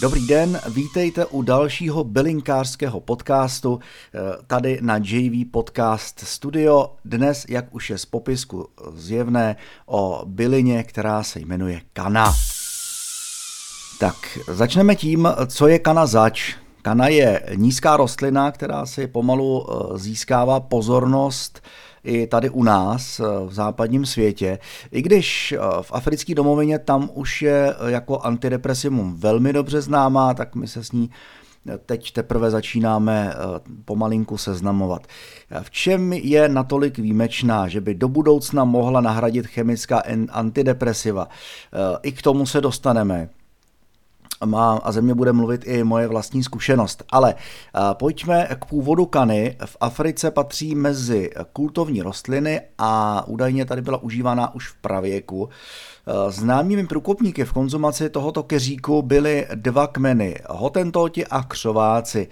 Dobrý den, vítejte u dalšího bylinkářského podcastu eh, tady na JV Podcast Studio. Dnes, jak už je z popisku zjevné, o bylině, která se jmenuje kana. Tak, začneme tím, co je kana zač. Kana je nízká rostlina, která si pomalu eh, získává pozornost i tady u nás eh, v západním světě. I když eh, v africké domovině tam už je jako antidepresivum velmi dobře známá, tak my se s ní teď teprve začínáme pomalinku seznamovat. V čem je natolik výjimečná, že by do budoucna mohla nahradit chemická antidepresiva? I k tomu se dostaneme má a ze mě bude mluvit i moje vlastní zkušenost. Ale pojďme k původu kany. V Africe patří mezi kultovní rostliny a údajně tady byla užívána už v pravěku. Známými průkopníky v konzumaci tohoto keříku byly dva kmeny, hotentoti a křováci.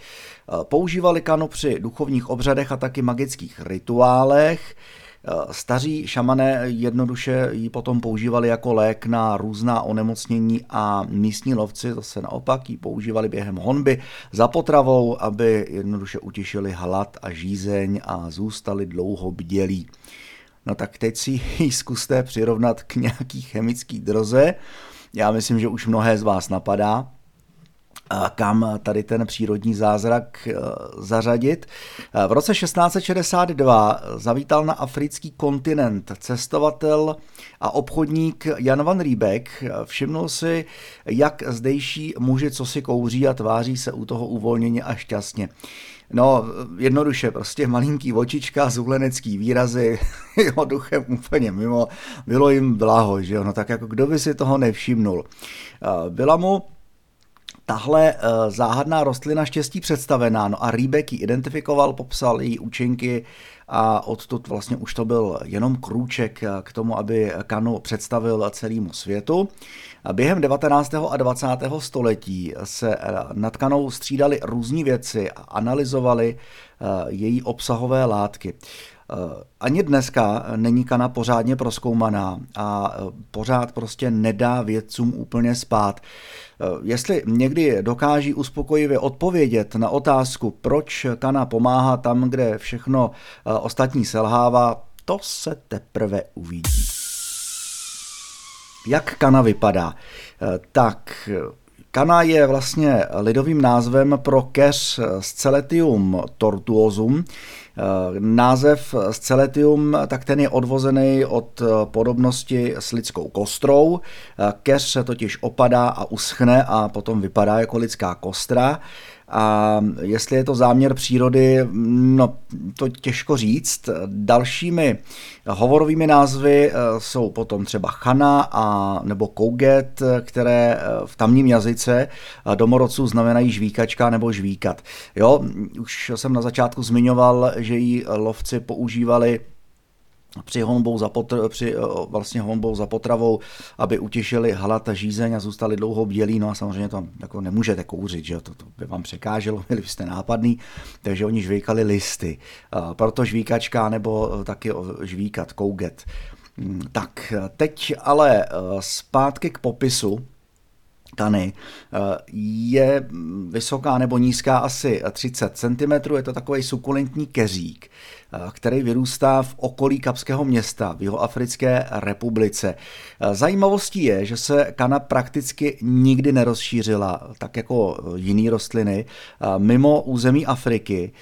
Používali kanu při duchovních obřadech a taky magických rituálech. Eh, staří šamané jednoduše ji potom používali jako lék na různá onemocnění a místní lovci zase naopak ji používali během honby za potravou, aby jednoduše utěšili hlad a žízeň a zůstali dlouho bdělí. No tak teď si ji zkuste přirovnat k nějaký chemický droze. Já myslím, že už mnohé z vás napadá kam tady ten přírodní zázrak eh, zařadit. Eh, v roce 1662 zavítal na africký kontinent cestovatel a obchodník Jan van Riebeck. Všimnul si, jak zdejší muži co si kouří a tváří se u toho uvolněně a šťastně. No, jednoduše, prostě malinký očička, zůlenecký výrazy, jeho duchem úplně mimo, bylo jim blaho, že jo, no tak jako kdo by si toho nevšimnul. Eh, byla mu tahle uh, záhadná rostlina štěstí představená. No a Rýbek ji identifikoval, popsal její účinky a odtud vlastně už to byl jenom krůček eh, k tomu, aby kanu představil celému světu. Během 19. a 20. století se eh, nad kanou střídali různí věci a analyzovali její obsahové látky. Ani dneska není kana pořádně proskoumaná a pořád prostě nedá vědcům úplně spát. Eh, jestli někdy dokáží uspokojivě odpovědět na otázku, proč Kana pomáhá tam, kde všechno eh, ostatní selhává, to se teprve uvidí. Jak Kana vypadá? Eh, tak Kana je vlastně lidovým názvem pro keř Sceletium tortuosum. Název Sceletium, tak ten je odvozený od podobnosti s lidskou kostrou. Keř se totiž opadá a uschne a potom vypadá jako lidská kostra. A jestli je to záměr přírody, no to těžko říct. Dalšími hovorovými názvy eh, jsou potom třeba chana a nebo kouget, které eh, v tamním jazyce eh, domorodců znamenají žvíkačka nebo žvíkat. Jo, už jsem na začátku zmiňoval, že ji lovci používali při honbou za, potr- při, vlastně honbou za potravou, aby utěšili hlad a žízeň a zůstali dlouho bělí, no a samozřejmě to jako nemůžete kouřit, že to, to by vám překáželo, byli byste nápadný, takže oni žvíkali listy, proto žvíkačka nebo taky žvíkat, kouget. Hmm, tak, teď ale zpátky k popisu Kany je vysoká nebo nízká asi 30 cm, je to takový sukulentní keřík. Eh, který vyrůstá v okolí Kapského města v Jihoafrické republice. Eh, zajímavostí je, že se kana prakticky nikdy nerozšířila, tak jako jiné rostliny, eh, mimo území Afriky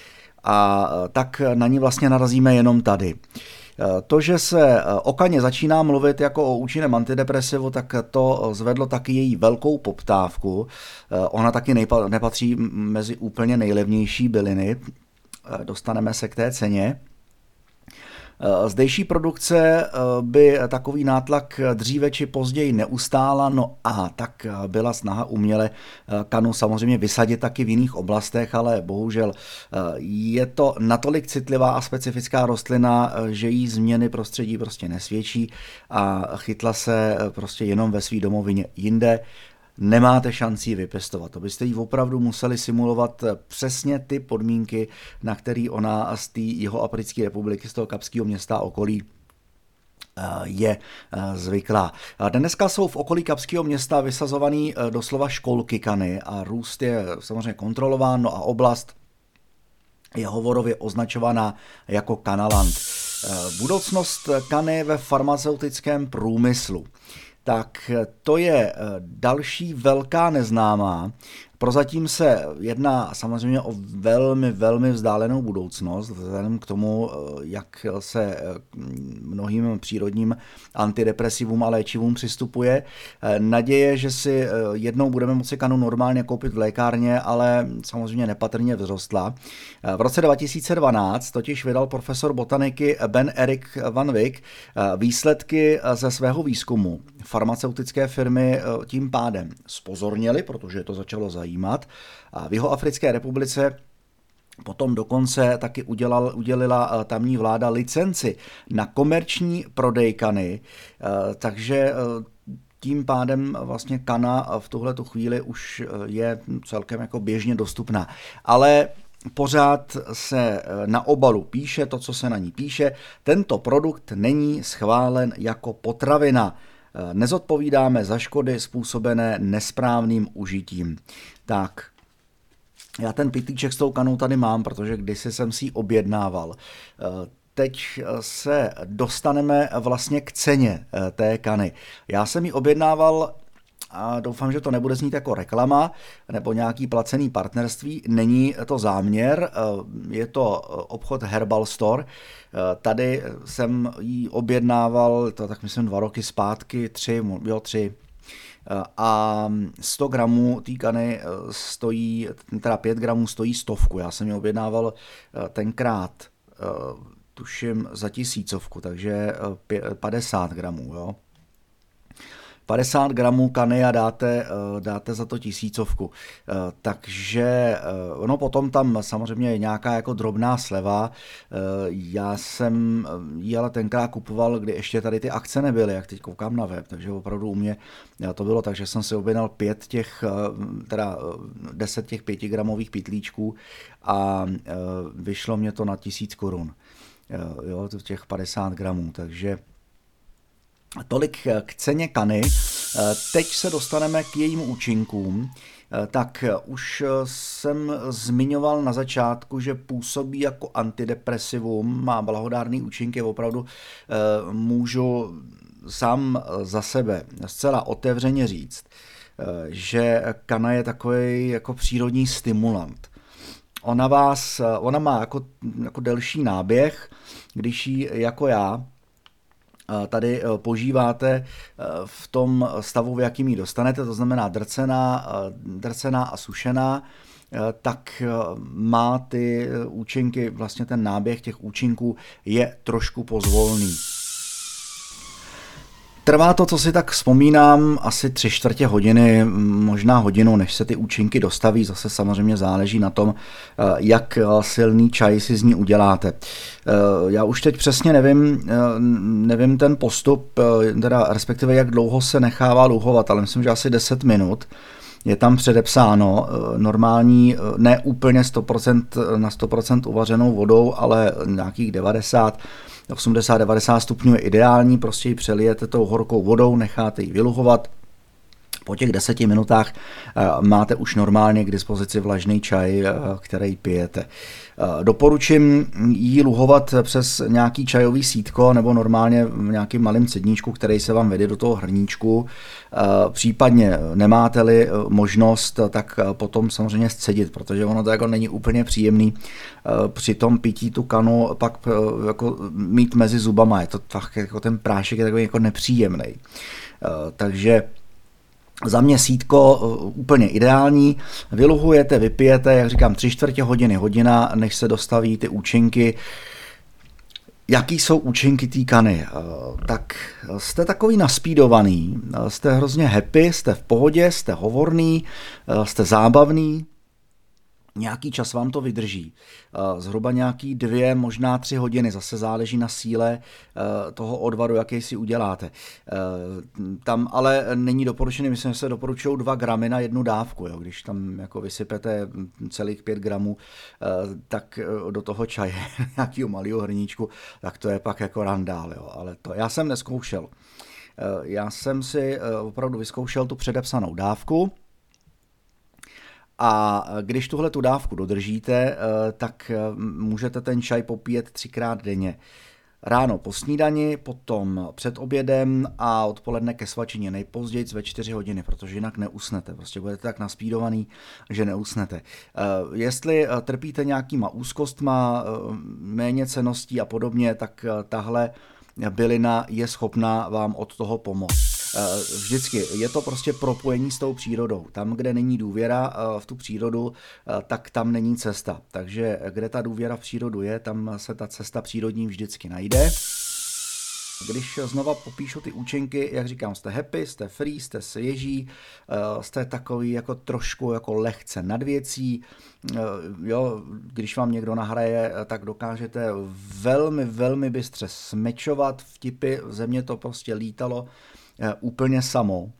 a tak na ní vlastně narazíme jenom tady. To, že se o kaně začíná mluvit jako o účinném antidepresivu, tak to zvedlo taky její velkou poptávku. Ona taky nepatří mezi úplně nejlevnější byliny, dostaneme se k té ceně. Zdejší produkce by takový nátlak dříve či později neustála, no a tak byla snaha uměle kanu samozřejmě vysadit taky v jiných oblastech, ale bohužel je to natolik citlivá a specifická rostlina, že jí změny prostředí prostě nesvědčí a chytla se prostě jenom ve své domovině jinde nemáte šanci ji vypěstovat. To byste jí opravdu museli simulovat přesně ty podmínky, na který ona z té jeho Africké republiky, z toho Kapského města okolí eh, je eh, zvyklá. Dneska jsou v okolí Kapského města vysazovaný eh, doslova školky kany a růst je samozřejmě kontrolován, no a oblast je hovorově označovaná jako kanaland. Budoucnost kany ve farmaceutickém průmyslu tak to je další velká neznámá, Prozatím se jedná samozřejmě o velmi, velmi vzdálenou budoucnost, vzhledem k tomu, eh, jak se eh, mnohým přírodním antidepresivům a léčivům přistupuje. Eh, naděje, že si jednou budeme moci kanu normálně koupit v lékárně, ale samozřejmě nepatrně vzrostla. V roce 2012 totiž vydal profesor botaniky Ben Erik Van Wyk výsledky ze svého výzkumu. Farmaceutické firmy tím pádem spozorněly, protože to začalo zajímat zajímat. A v jeho Africké republice Potom dokonce taky udělal, udělila eh, tamní vláda licenci na komerční prodejkany, eh, takže eh, tím pádem vlastně kana v tuhle chvíli už je celkem jako běžně dostupná. Ale pořád se na obalu píše to, co se na ní píše. Tento produkt není schválen jako potravina. Nezodpovídáme za škody způsobené nesprávným užitím. Tak, já ten pitlíček s tou kanou tady mám, protože kdysi jsem si ji objednával. Eh, teď se dostaneme vlastně k ceně eh, té kany. Já jsem ji objednával a doufám, že to nebude znít jako reklama nebo nějaký placený partnerství. Není to záměr, eh, je to obchod Herbal Store. Tady jsem ji objednával, to tak myslím dva roky zpátky, tři, jo, tři, a 100 gramů té kany eh, stojí, teda 5 gramů stojí stovku. Já jsem ji objednával eh, tenkrát eh, tuším za tisícovku, takže 50 gramů, jo. 50 gramů kany a dáte, eh, dáte za to tisícovku. Eh, takže ono potom tam samozřejmě je nějaká jako drobná sleva. Já jsem ji ale tenkrát kupoval, kdy ještě tady ty akce nebyly, jak teď koukám na web, takže opravdu u mě to bylo tak, že jsem si objednal pět těch, teda deset těch pětigramových pitlíčků a vyšlo mě to na tisíc korun. Jo, těch 50 gramů, takže Tolik eh, k ceně kany. Eh, teď se dostaneme k jejím účinkům. Eh, tak už jsem zmiňoval na začátku, že působí jako antidepresivum, má blahodárný účinky, opravdu můžu sám za sebe zcela otevřeně říct, že kana je takový jako přírodní stimulant. Ona vás, ona má jako, jako delší náběh, když ji jako já tady eh, požíváte eh, v tom stavu, v jakým ji dostanete, to znamená drcená, eh, drcená a sušená, tak má ty účinky, vlastně ten náběh těch účinků je trošku pozvolný. Trvá to, co si tak vzpomínám, asi tři čtvrtě hodiny, možná hodinu, než se ty účinky dostaví. Zase samozřejmě záleží na tom, eh, jak silný čaj si z ní uděláte. Eh, já už teď přesně nevím, eh, nevím ten postup, teda respektive jak dlouho se nechává luhovat, ale myslím, že asi 10 minut je tam předepsáno normální, ne úplně 100% na 100% uvařenou vodou, ale nějakých 90 80-90 stupňů je ideální, prostě ji přelijete tou horkou vodou, necháte ji vyluhovat, po těch deseti minutách eh, máte už normálně k dispozici vlažný čaj, eh, který pijete. Eh, doporučím jí luhovat přes nějaký čajový sítko nebo normálně v nějakým malým cedníčku, který se vám vede do toho hrníčku. Případně nemáte-li možnost, tak potom samozřejmě scedit, protože ono to jako není úplně příjemný při tom pití tu kanu pak jako mít mezi zubama. Je to tak, jako ten prášek je takový jako nepříjemný. Takže za mě sítko eh, úplně ideální. Vyluhujete, vypijete, jak říkám, tři čtvrtě hodiny, hodina, než se dostaví ty účinky. Jaký jsou účinky té kany? Eh, tak jste takový naspídovaný, eh, jste hrozně happy, jste v pohodě, jste hovorný, jste zábavný, Nějaký čas vám to vydrží. Eh, zhruba nějaký dvě, možná tři hodiny. Zase záleží na síle eh, toho odvaru, jaký si uděláte. Eh, tam ale není doporučený, myslím, že se doporučují dva gramy na jednu dávku. Jo. Když tam jako vysypete celých pět gramů, tak do toho čaje nějakého malého hrníčku, tak to je pak jako randál. Jo. Ale to já jsem neskoušel. Já jsem si opravdu vyzkoušel tu předepsanou dávku, a když tuhle tu dávku dodržíte, eh, tak eh, můžete ten čaj popíjet třikrát denně. Ráno po snídani, potom před obědem a odpoledne ke svačině nejpozději ve 4 hodiny, protože jinak neusnete. Prostě budete tak naspídovaný, že neusnete. Eh, jestli trpíte nějakýma úzkostma, méně ceností a podobně, tak tahle bylina je schopná vám od toho pomoct. Eh, vždycky je to prostě propojení s tou přírodou. Tam, kde není důvěra eh, v tu přírodu, eh, tak tam není cesta. Takže kde ta důvěra v přírodu je, tam se ta cesta přírodní vždycky najde. Když znova popíšu ty účinky, jak říkám, jste happy, jste free, jste svěží, jste takový jako trošku jako lehce nad věcí, jo, když vám někdo nahraje, tak dokážete velmi, velmi bystře smečovat vtipy, země to prostě lítalo, úplně samo.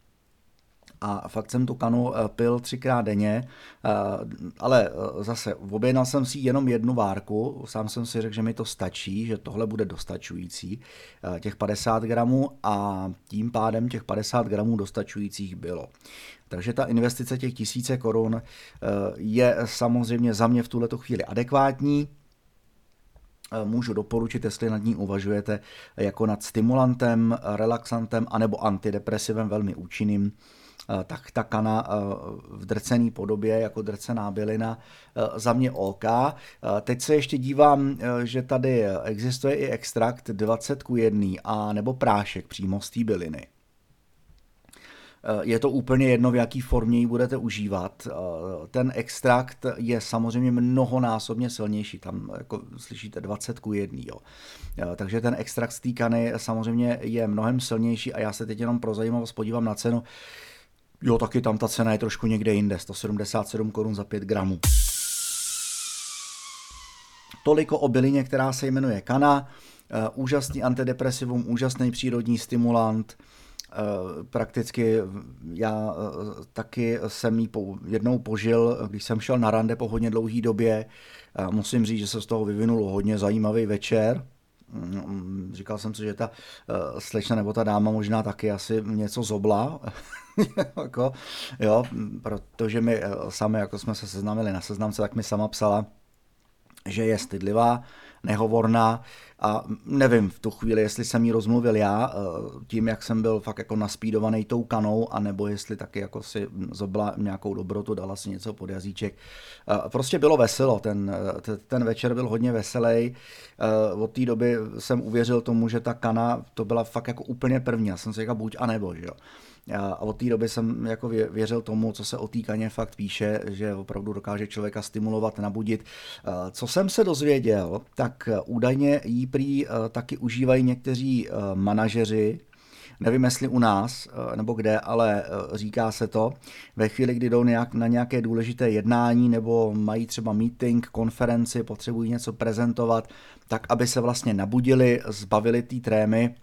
A fakt jsem tu kanu eh, pil třikrát denně, eh, ale zase objednal jsem si jenom jednu várku, sám jsem si řekl, že mi to stačí, že tohle bude dostačující, těch 50 gramů a tím pádem těch 50 gramů dostačujících bylo. Takže ta investice těch tisíce korun je samozřejmě za mě v tuhle chvíli adekvátní, Eh, můžu doporučit, jestli nad ní uvažujete jako nad stimulantem, relaxantem anebo antidepresivem velmi účinným, eh, tak ta kana eh, v drcené podobě, jako drcená bylina, za mě OK. Teď se ještě dívám, že tady existuje i extrakt 20 k 1 a nebo prášek přímo z té byliny. Je to úplně jedno, v jaký formě ji budete užívat. Ten extrakt je samozřejmě mnohonásobně silnější, tam jako slyšíte 20 ku 1. Jo. Takže ten extrakt z té kany samozřejmě je mnohem silnější a já se teď jenom pro zajímavost podívám na cenu. Jo, taky tam ta cena je trošku někde jinde, 177 korun za 5 gramů. Toliko o bylině, která se jmenuje kana. Úžasný antidepresivum, úžasný přírodní stimulant, Eh, prakticky já eh, taky jsem jí jednou požil, když jsem šel na rande po hodně dlouhé době. Musím říct, že se z toho vyvinul hodně zajímavý večer. Mm, říkal jsem si, že ta eh, slečna nebo ta dáma možná taky asi něco zobla, jako, jo, protože mi sami, jako jsme se seznámili na seznamce, tak mi sama psala, že je stydlivá, nehovorná a nevím v tu chvíli, jestli jsem jí rozmluvil já eh, tím, jak jsem byl fakt jako naspídovaný tou kanou, anebo jestli taky jako si zobla nějakou dobrotu, dala si něco pod jazyček. Eh, prostě bylo veselo, ten, eh, ten večer byl hodně veselý. Od té doby jsem uvěřil tomu, že ta kana to byla fakt jako úplně první. Já jsem si říkal buď a nebo, že jo. A od té doby jsem jako věřil tomu, co se o týkaně fakt píše, že opravdu dokáže člověka stimulovat, nabudit. Co jsem se dozvěděl, tak údajně jí prý eh, taky užívají někteří eh, manažeři, nevím jestli u nás nebo kde, ale říká se to, ve chvíli, kdy jdou nějak, na nějaké důležité jednání nebo mají třeba meeting, konferenci, potřebují něco prezentovat, tak aby se vlastně nabudili, zbavili té trémy,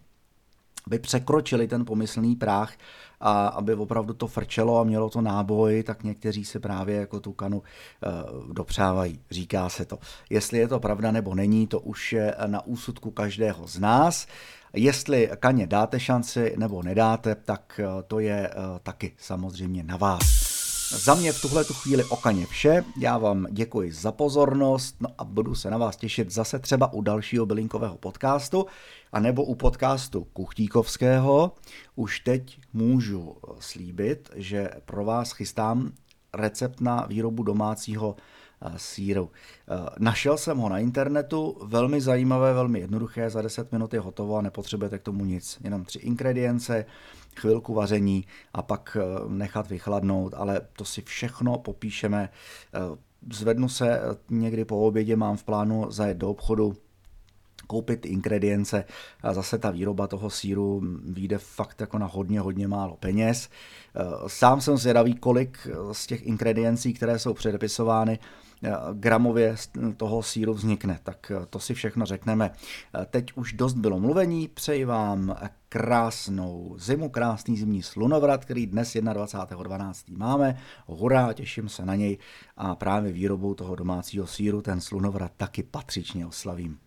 aby překročili ten pomyslný práh a aby opravdu to frčelo a mělo to náboj, tak někteří se právě jako tu kanu uh, dopřávají. Říká se to. Jestli je to pravda nebo není, to už je na úsudku každého z nás. Jestli kaně dáte šanci nebo nedáte, tak uh, to je uh, taky samozřejmě na vás. Za mě v tuhle tu chvíli okaně vše. Já vám děkuji za pozornost no a budu se na vás těšit zase třeba u dalšího bylinkového podcastu a nebo u podcastu Kuchtíkovského. Už teď můžu slíbit, že pro vás chystám recept na výrobu domácího eh, síru. Eh, našel jsem ho na internetu, velmi zajímavé, velmi jednoduché, za 10 minut je hotovo a nepotřebujete k tomu nic, jenom tři ingredience, chvilku vaření a pak eh, nechat vychladnout, ale to si všechno popíšeme. Zvednu se někdy po obědě, mám v plánu zajet do obchodu, koupit ingredience a zase ta výroba toho síru vyjde fakt jako na hodně, hodně málo peněz. Sám jsem zvědavý, kolik z těch ingrediencí, které jsou předepisovány, gramově z toho síru vznikne. Tak to si všechno řekneme. Teď už dost bylo mluvení, přeji vám krásnou zimu, krásný zimní slunovrat, který dnes 21.12. máme. Hurá, těším se na něj a právě výrobou toho domácího síru ten slunovrat taky patřičně oslavím.